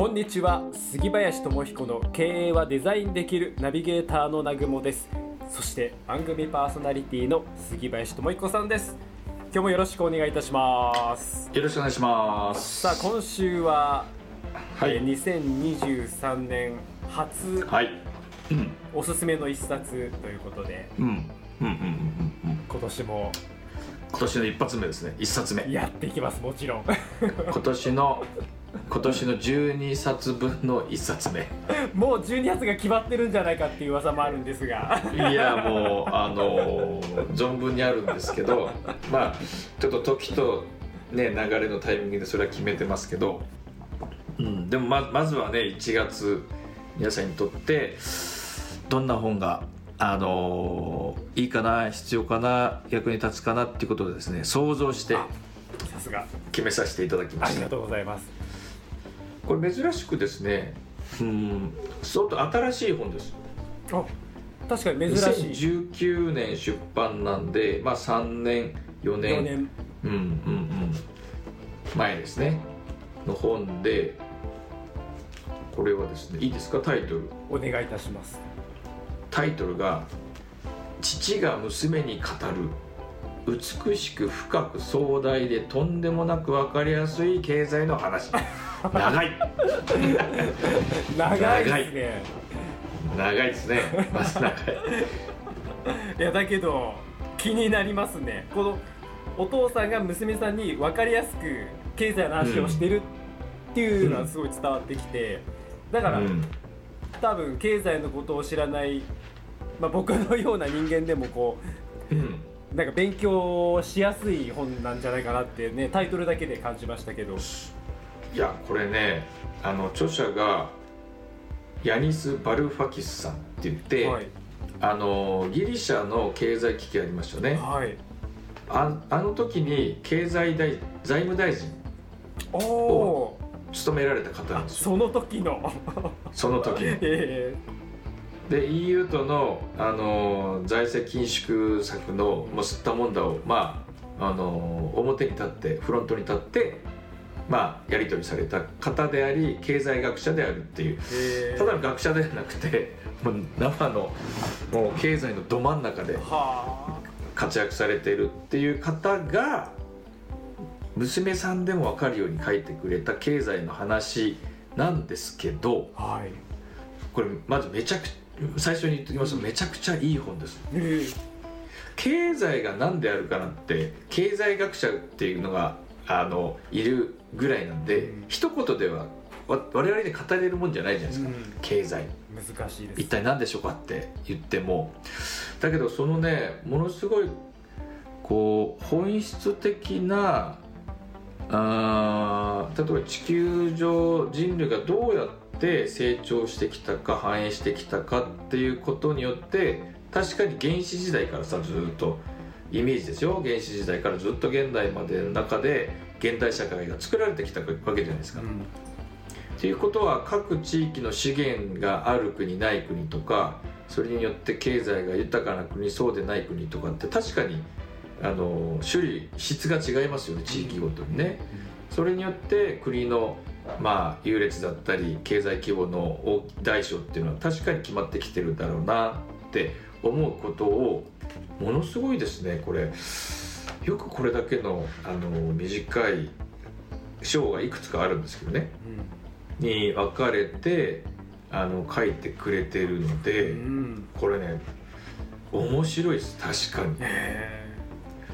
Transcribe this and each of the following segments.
こんにちは。杉林智彦の経営はデザインできるナビゲーターの南雲です。そして番組パーソナリティの杉林智彦さんです。今日もよろしくお願いいたします。よろしくお願いします。さあ今週は、はい。えー2023年初はい。うんおすすめの一冊ということで。うんうんうんうんうん。今年も。今年の一発目ですね。一冊目。やっていきますもちろん。今年の今年の12冊分の一冊目。もう12月が決まってるんじゃないかっていう噂もあるんですが。いやもうあの存分にあるんですけど まあちょっと時とね流れのタイミングでそれは決めてますけど、うん、でもままずはね1月皆さんにとってどんな本があのいいかな必要かな役に立つかなっていうことでですね想像してあさすが。決めさせていただきました。ありがとうございますこれ珍しくですねうん相当新しい本です。あ確かに珍しい。2019年出版なんでまあ3年4年4年。うんうんうん前ですね。の本でこれはですねいいですか？タイトル。お願いいたします。タイトルが「父が娘に語る美しく深く壮大でとんでもなく分かりやすい経済の話」長い。長いですね。長いですね。まず長い。いやだけど気になりますね。このお父さんが娘さんに分かりやすく経済の話をしてるっていうのはすごい伝わってきてだから、うん。多分経済のことを知らない、まあ、僕のような人間でもこうん。うなんか勉強しやすい本なんじゃないかなってねタイトルだけで感じましたけどいやこれねあの著者がヤニス・バルファキスさんって言って、はい。あのギリシャの経済危機ありましたよね。はい。ああの時に経済大財務大臣おお務められた方なんーですよ。その時の。その時に。えで EU とのあの財政緊縮策のもう吸ったもんだをまああの表に立ってフロントに立ってまあやり取りされた方であり経済学者であるっていう。ただの学者ではなくて もう生のもう経済のど真ん中では活躍されているっていう方が娘さんでも分かるように書いてくれた経済の話なんですけどあはい。これまずめちゃくちゃ最初に言っておきますとめちゃくちゃいい本です。えー。経済が何であるかなんて経済学者っていうのがあのいるぐらいなんで、うん。一言ではわ我々で語れるもんじゃないじゃないですか、うん。経済。難しいです。一体何でしょうかって言っても。だけどそのねものすごいこう本質的なあー例えば地球上人類がどうやって成長してきたか繁栄してきたかっていうことによって確かに原始時代からさずっと。イメージですよ。原始時代からずっと現代までの中で現代社会が作られてきたわけじゃないですか。うんっていうことは各地域の資源がある国ない国とかそれによって経済が豊かな国そうでない国とかって確かにあの種類質が違いますよね地域ごとにね。それによって国のまあ優劣だったり経済規模の大大小っていうのは確かに決まってきてるだろうなって思うことをものすごいですねこれよくこれだけのあの短い章がいくつかあるんですけどね。に分かれてあの書いてくれてるので、うん。うんこれね面白いです確かに。へ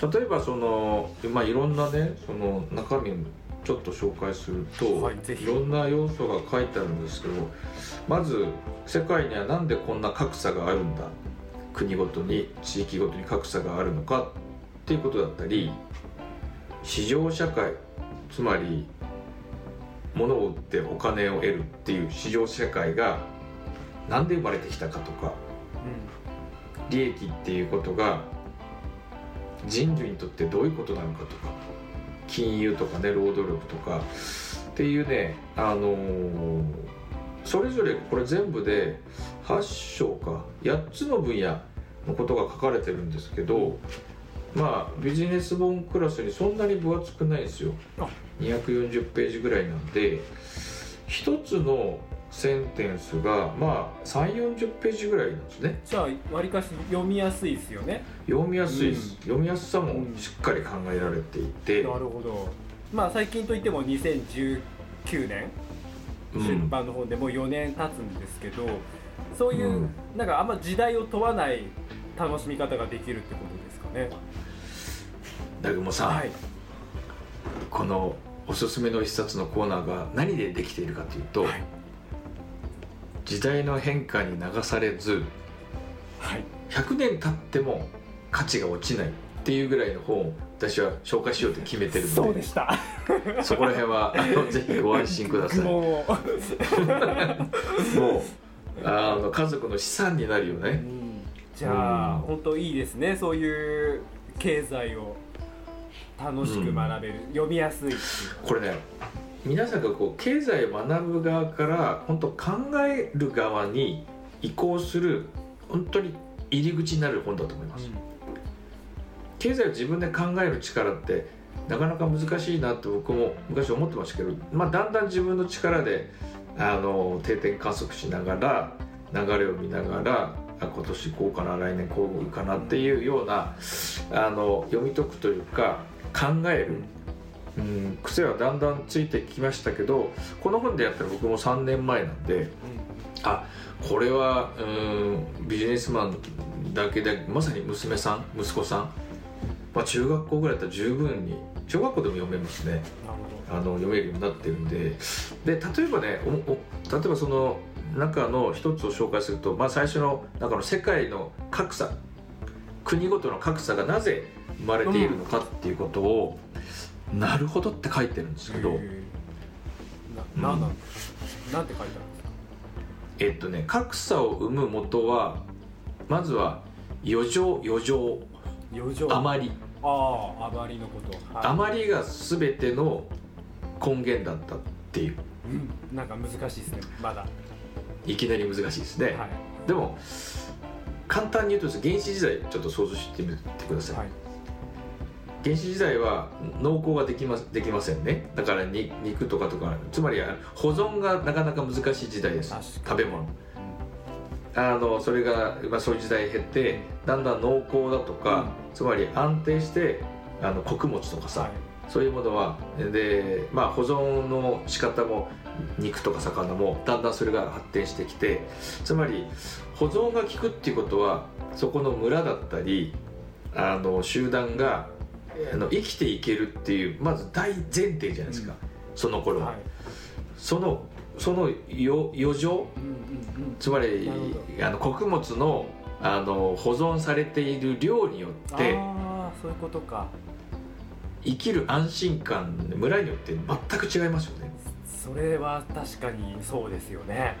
例えばその、まあ、いろんなねその中身ちょっと紹介すると、はいぜひ。ろんな要素が書いてあるんですけどまず世界にはなんでこんな格差があるんだ？国ごとに地域ごとに格差があるのかっていうことだったり市場社会つまり物を売ってお金を得るっていう市場社会がなんで生まれてきたかとかー利益っていうことが人類にとってどういうことなのかとか金融とかね労働力とかっていうねあのーそれぞれこれ全部で8章か8つの分野のことが書かれてるんですけどまあビジネス本クラスにそんなに分厚くないんですよ。あ。240ページぐらいなんで一つのセンテンスがまあ3 4 0ページぐらいなんですね。じゃあわりかし読みやすいですよね。読みやすいです、うん。読みやすさもしっかり考えられていて、なるほど。まあ最近といっても2019年うん。出版の本でもう4年経つんですけど、そういう、うん。なんかあんま時代を問わない楽しみ方ができるってことですかね。だけどもさ、はい。このおすすめの一冊のコーナーが何でできているかというと、はい。時代の変化に流されずはい。100年経っても価値が落ちないっていうぐらいの本を私は紹介しようと決めてるのでそうでした。そこら辺はあの ぜひご安心ください。も もうあの家族の資産になるよね。んじゃあ、うん本当いいですねそういう経済を楽しく学べる、読みやすいこれね皆さんがこう経済を学ぶ側から本当考える側に移行する本当に入り口になる本だと思います、経済を自分で考える力ってなかなか難しいなって僕も昔思ってましたけど、まあ、だんだん自分の力であの定点観測しながら流れを見ながらあ今年こうかな来年こうかなっていうようなあの読み解くというか考える、うん、癖はだんだんついてきましたけどこの本でやったら僕も3年前なんであこれはうんビジネスマンだけでまさに娘さん息子さん、まあ、中学校ぐらいだったら十分に小学校でも読めますね。あの読めるようになってるんで。で例えばねおお例えばその中の一つを紹介すると、まあ、最初の中の世界の格差国ごとの格差がなぜ生まれているのかっていうことを、なるほどって書いてるんですけど、ななんなんて書いてあるんですか？えっとね格差を生む元はまずは余剰余剰。余剰。余り。あああまりのこと、はい。余りが全ての根源だったっていう。うん、なんか難しいですねまだ、いきなり難しいですね、はい。でも簡単に言うとですね原始時代ちょっと想像してみてください、はい。原始時代は農耕ができまできませんね。だからに肉とかとかつまりは保存がなかなか難しい時代です。食べ物。あのそれが、まあ、そういう時代減ってだんだん農耕だとか、つまり安定してあの穀物とかさ、はい。そういうものはで、まあ、保存の仕方も肉とか魚もだんだんそれが発展してきてつまり保存が効くっていうことはそこの村だったりあの集団があの生きていけるっていうまず大前提じゃないですか、その頃は、はい。そのその余余剰？うんうんうん。つまりあの穀物のあの保存されている量によってそういうことか。生きる安心感村によって全く違いますよねそれは確かにそうですよね。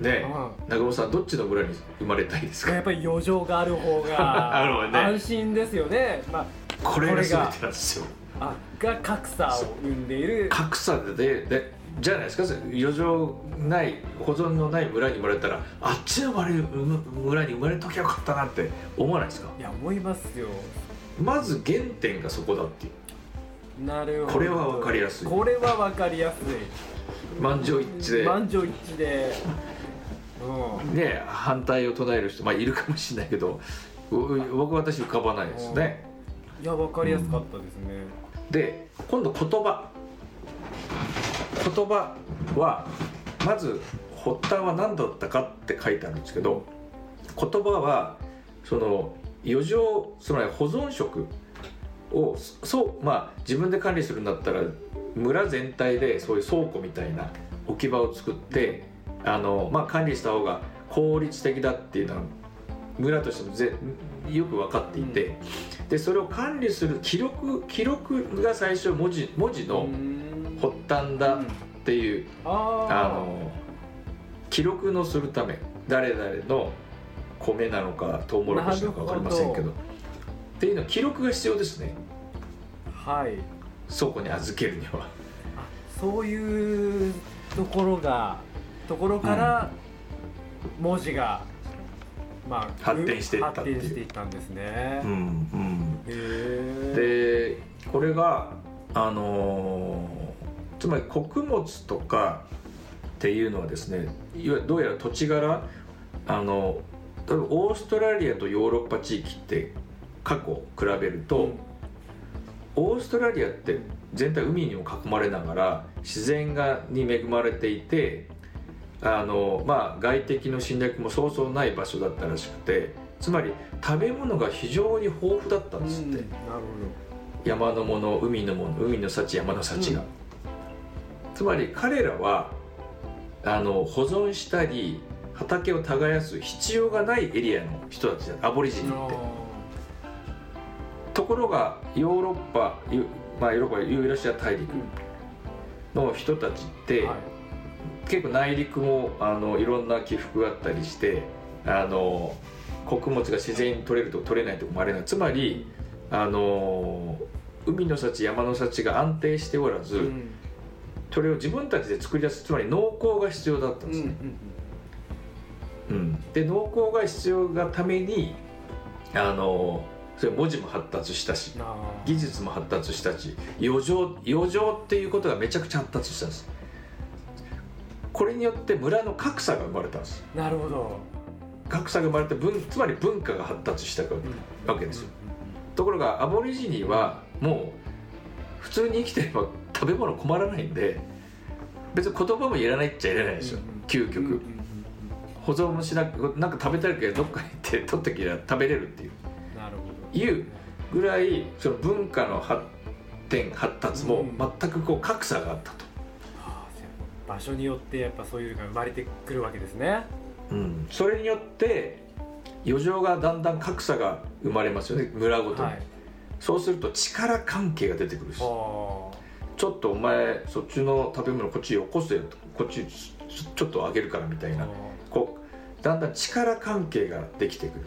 うん。ねうん。中本さんどっちの村に生まれたいですか？やっぱり余剰がある方が 安心ですよね、まこれが全てこれがなんですよ。あ、あが格差を生んでいる。格差ででじゃないですか？余剰ない保存のない村に生まれたらあっちの村に村に生まれときゃよかったなって思わないですか？いや思いますよ。まず原点がそこだっていうなるほど。これは分かりやすい。これは分かりやすい。満場一致で。満場一致で。うん。ね反対を唱える人、まあ、いるかもしれないけどう僕私浮かばないですね。いや分かりやすかったですね、で今度言葉。言葉はまず発端は何だったかって書いてあるんですけど言葉はその余剰つまり保存食をそうまあ自分で管理するんだったら村全体でそういう倉庫みたいな置き場を作ってあの、まあ、管理した方が効率的だっていうのは村としてもぜよく分かっていて、でそれを管理する記録記録が最初文字文字のうん。発端だっていう、あー。あの記録のするため誰々の米なのかトウモロコシなのか分かりませんけどっていうのは記録が必要ですね。はい。倉庫に預けるには。あそういうところがところから文字が、まあ発展していったんですね、うんうん。でこれがあのーつまり穀物とかっていうのはですねいわどうやら土地柄あの例えばオーストラリアとヨーロッパ地域って過去比べると、オーストラリアって全体海にも囲まれながら自然がに恵まれていてあの、まあ、外敵の侵略もそうそうない場所だったらしくてつまり食べ物が非常に豊富だったんですって、なる山のもの海のもの海の幸山の幸が、うん。つまり彼らはあの保存したり畑を耕す必要がないエリアの人たちだアボリジニほって。どところがヨーロッパユ,、まあ、ヨーロッパユーラシア大陸の人たちって、はい。結構内陸もあのいろんな起伏があったりしてあの穀物が自然に取れると取れないとこもあれないつまりあの海の幸山の幸が安定しておらず、うん。それを自分たちで作り出すつまり農耕が必要だったんうんですね、うん。で農耕が必要がためにあのそれ文字も発達したし技術も発達したし余剰余剰っていうことがめちゃくちゃ発達したんです。これによって村の格差が生まれたんです。なるほど。格差が生まれて文つまり文化が発達したわけですよ。ところがアボリジニはもう普通に生きてれば食べ物困らないんで別に言葉もいらないっちゃいらないですよ。究極。保存もしなくなんか食べたいけどどっか行って取ってきりゃ食べれるっていういうぐらいその文化の発展発達もうん。全くこう格差があったと、どあー場所によってやっぱそういうのが生まれてくるわけですね。うん、それによって余剰がだんだん格差が生まれますよね。村ごとに、はい。そうすると力関係が出てくるし。ちあょっとお前そっちの食べ物こっちよこせよと。こっちちょちょっとあげるからみたいな。こうだんだん力関係ができてくる、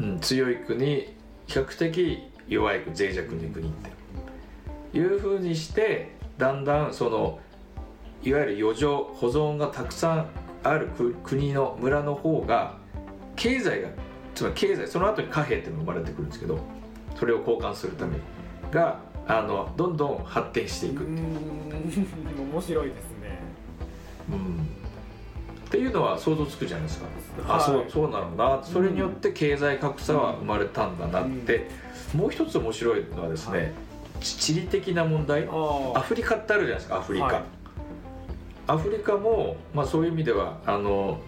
うん、強い国比較的弱い国脆弱な国って。いうふうにしてだんだんそのいわゆる余剰保存がたくさんあるく国の村の方が経済がつまり経済その後に貨幣っていうのが生まれてくるんですけどそれを交換するためにがあのどんどん発展していく、う。ーん。面白いですね。うんっていうのは想像つくじゃないですか、はい。あそうそうなのなそれによって経済格差は生まれたんだなって、もう一つ面白いのはですね、はいち地理的な問題。あアフリカってあるじゃないですかアフリカ、はい。アフリカも、まあ、そういう意味ではあの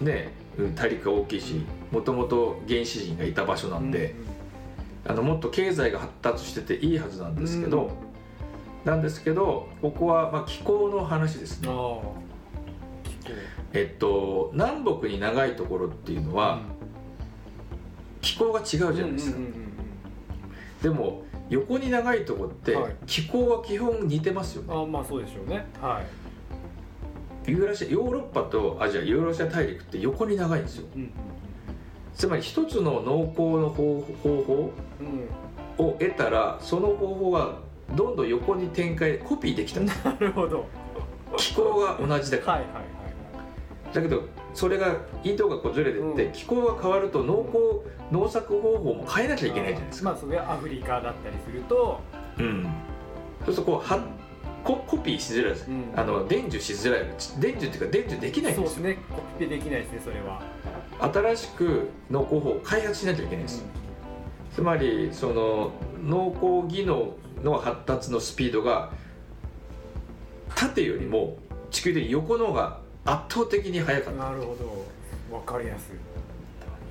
ねうん大陸が大きいしもともと原始人がいた場所なんで、あのもっと経済が発達してていいはずなんですけど、うん。なんですけどここはまあ気候の話ですねえっと南北に長いところっていうのは気候が違うじゃないですか、うんうんうんでも横に長いところってはい。気候は基本似てますよね、うんあまあそうでしょうね。はい。ユーラシアヨーロッパとアジアユーラシア大陸って横に長いんですよ。うんつまり一つの農耕の方方法うん。を得たらその方法がどんどん横に展開コピーできたんです なるほど。気候が同じだから。はいはいはいだけどそれが緯度がこうずれてって、うん。気候が変わると農耕農作方法も変えなきゃいけないじゃないですか、まあそれはアフリカだったりすると。うん。そうするとこうはココピーしづらいです、うん。あの伝授しづらい。伝授っていうか伝授できないんそうでよですすね。コピペできないですねそれは。新しく農耕法を開発しなきゃいけないんです、つまりその農耕技能の発達のスピードが縦よ。りも地球で横の方が圧倒的に速かった。なるほど。わかりやすい。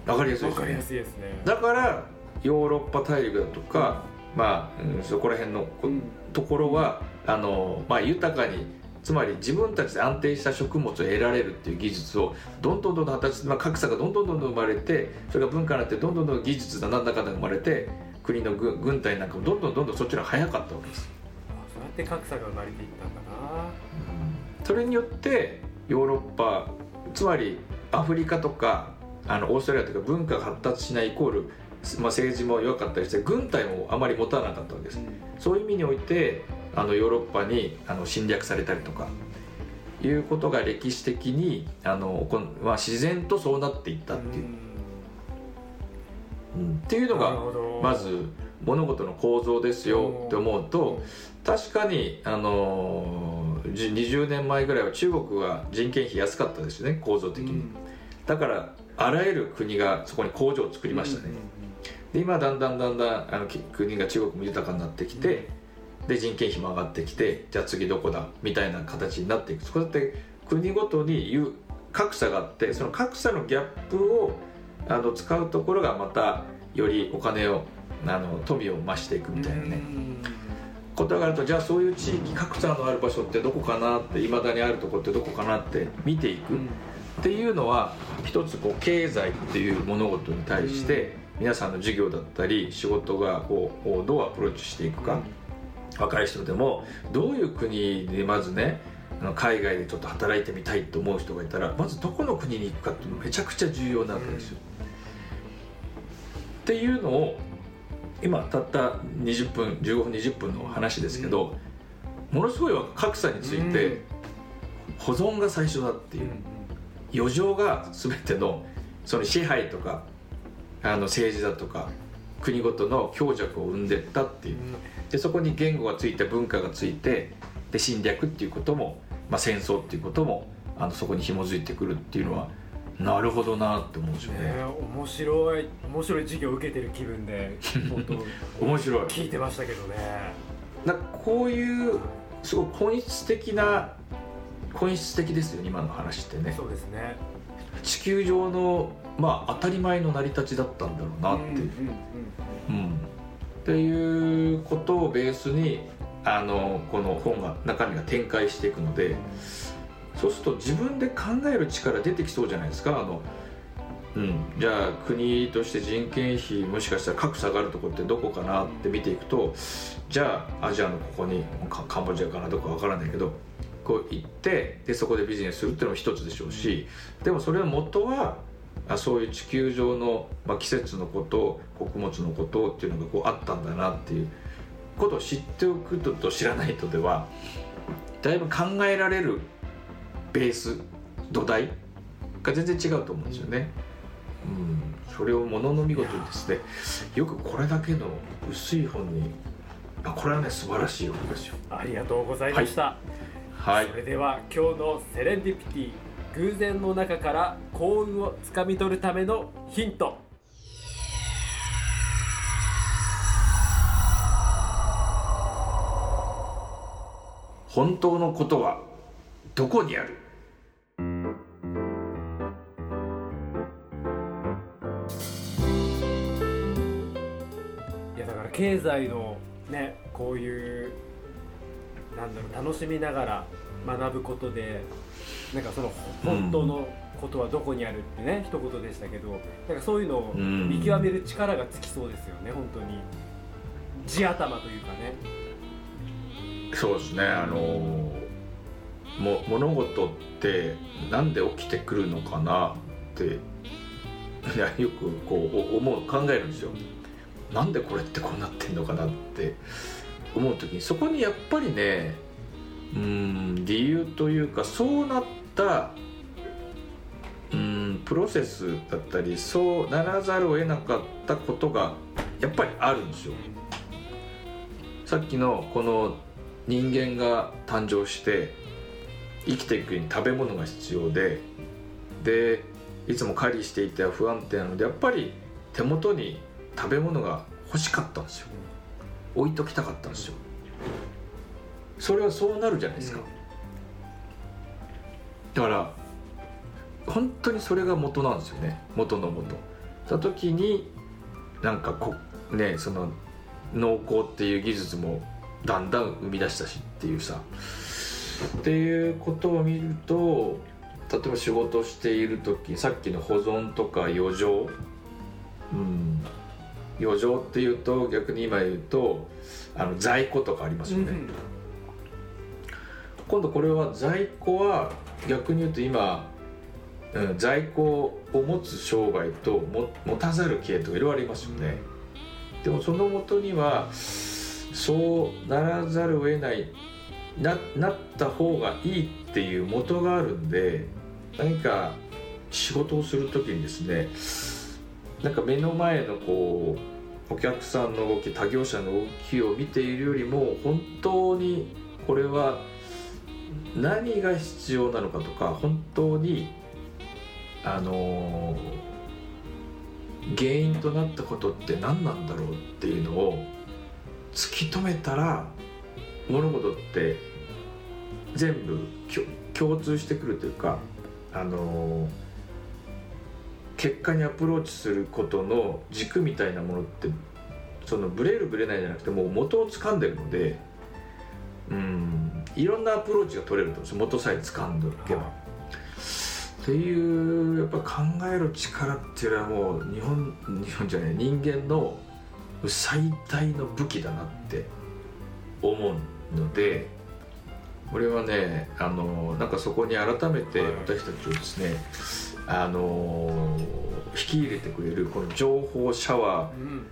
分かりやすいわかりですよねやすいですね。だからヨーロッパ大陸だとか、まあ、うんそこら辺のところはあの、まあ、豊かにつまり自分たちで安定した食物を得られるっていう技術をどんどんどんどん発達して、まあ、格差がどんどんどんどん生まれてそれが文化になってどんどんどん技術だなんだかんだ生まれて国の軍軍隊なんかもどんどんどんどんそっちの方が早かったわけです。あそうやって格差が生まれていったんだな。それによってヨーロッパつまりアフリカとかあのオーストラリアとか文化が発達しないイコール、まあ、政治も弱かったりして軍隊もあまり持たなかったわけです。そういう意味においてあのヨーロッパにあの侵略されたりとかいうことが歴史的にあのこんまあ、自然とそうなっていったっていう、うん、っていうのがまず物事の構造ですよって思うと確かに、あのー、20年前ぐらいは中国は人件費安かったですよね構造的に、だからあらゆる国がそこに工場を作りましたね、で今だんだんだんだんあの国が中国も豊かになってきて、で人件費も上がってきてじゃあ次どこだみたいな形になっていく。そこだって国ごとにいう格差があってその格差のギャップをあの使うところがまたよりお金をあの富を増していくみたいなねことがあるとじゃあそういう地域格差のある場所ってどこかなっていまだにあるとこってどこかなって見ていく。っていうのは一つこう経済っていう物事に対して皆さんの授業だったり仕事がこうどうアプローチしていくか。若い人でもどういう国でまずね海外でちょっと働いてみたいと思う人がいたらまずどこの国に行くかっていうのめちゃくちゃ重要なわけですよ。っていうのを今たった20分15分20分の話ですけど、ものすごい格差について保存が最初だっていう。余剰が全てのその支配とかあの政治だとか国ごとの強弱を生んでったっていう。でそこに言語がついて文化がついてで侵略っていうことも、まあ、戦争っていうこともあのそこに紐づいてくるっていうのはなるほどなって思うんですよね。ね面白い面白い授業を受けてる気分で 面白い聞いてましたけどね。なこういうすごい本質的な本質的ですよ今の話ってね。そうですね。地球上のまあ当たり前の成り立ちだったんだろうなっていう。うん、うんうん、っていうことをベースにあのこの本が中身が展開していくので。そうすると自分で考える力出てきそうじゃないですか。あの、うん、じゃあ国として人件費もしかしたら格差があるところってどこかなって見ていくとじゃあアジアのここにカンボジアかなどこか分からないけどこう行ってでそこでビジネスするっていうのも一つでしょうしでもそれは元はあそういう地球上の、まあ、季節のこと穀物のことっていうのがこうあったんだなっていうことを知っておくとと知らないとではだいぶ考えられるベース土台が全然違うと思うんですよね。うん、それをものの見事にですねよくこれだけの薄い本にあこれはね素晴らしい本ですよ。ありがとうございました、はい、それでは今日のセレンディピティ偶然の中から幸運をつかみ取るためのヒント。本当のことはどこにある？から経済のねこういうなんだろう楽しみながら学ぶことでなんかその本当のことはどこにあるってね、うん、一言でしたけどなんかそういうのを見極める力がつきそうですよね、うん、本当に。地頭というかね。そうですねあのーも物事ってなんで起きてくるのかなっていやよくこう思う考えるんですよ。なんでこれってこうなってんのかなって思う時にそこにやっぱりねうん理由というかそうなったうんプロセスだったりそうならざるを得なかったことがやっぱりあるんですよ。さっきのこの人間が誕生して生きていくに食べ物が必要ででいつも狩りしていては不安定なのでやっぱり手元に食べ物が欲しかったんですよ。置いときたかったんですよ。それはそうなるじゃないですか、だから本当にそれが元なんですよね。元の元。た時になんかこねその農耕っていう技術もだんだん生み出したしっていうさ。っていうことを見ると例えば仕事している時さっきの保存とか余剰うん余剰っていうと逆に今言うとあの在庫とかありますよね、うん、今度これは在庫は逆に言うと今、うん、在庫を持つ商売とも持たざる系とかいろいろありますよね、うん、でもそのもとにはそうならざるを得ないななった方がいいっていう元があるんで何か仕事をする時にですねなんか目の前のこうお客さんの動き他業者の動きを見ているよりも本当にこれは何が必要なのかとか本当にあの原因となったことって何なんだろうっていうのを突き止めたら物事って全部共通してくるというかあの結果にアプローチすることの軸みたいなものってそのブレるブレないじゃなくてもう元を掴んでるのでうんいろんなアプローチが取れると思うんです元さえ掴んでおけば。っていうやっぱ考える力っていうのはもう日本日本じゃない人間の最大の武器だなって思うのでこれはねあのなんかそこに改めて私たちをですね、あの引き入れてくれるこの情報シャワー、うん、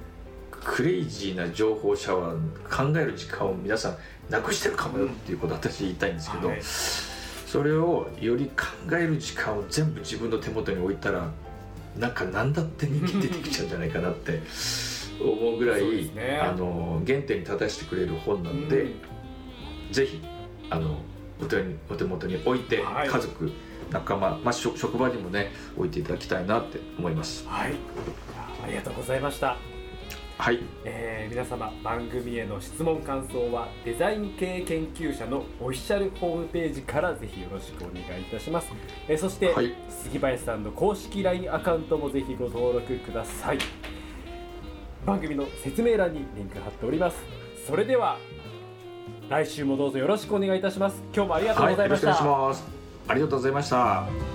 クレイジーな情報シャワー考える時間を皆さんなくしてるかもよっていうことを私言いたいんですけど、はい、それをより考える時間を全部自分の手元に置いたらなんか何だって人気出てきちゃうんじゃないかなって思うぐらい、ね、あの原点に立たせてくれる本なんで、うん、ぜひあのお手にお手元に置いて、はい、家族仲間、まあ、職場にもね置いていただきたいなって思います。はい。ありがとうございました。はい、えー、皆様番組への質問感想はデザイン系研究者のオフィシャルホームページからぜひよろしくお願いいたします、えー、そして、はい、杉林さんの公式 LINE アカウントもぜひご登録ください。番組の説明欄にリンク貼っております。それでは来週もどうぞよろしくお願いいたします。今日もありがとうございました、はい、ありがとうございました。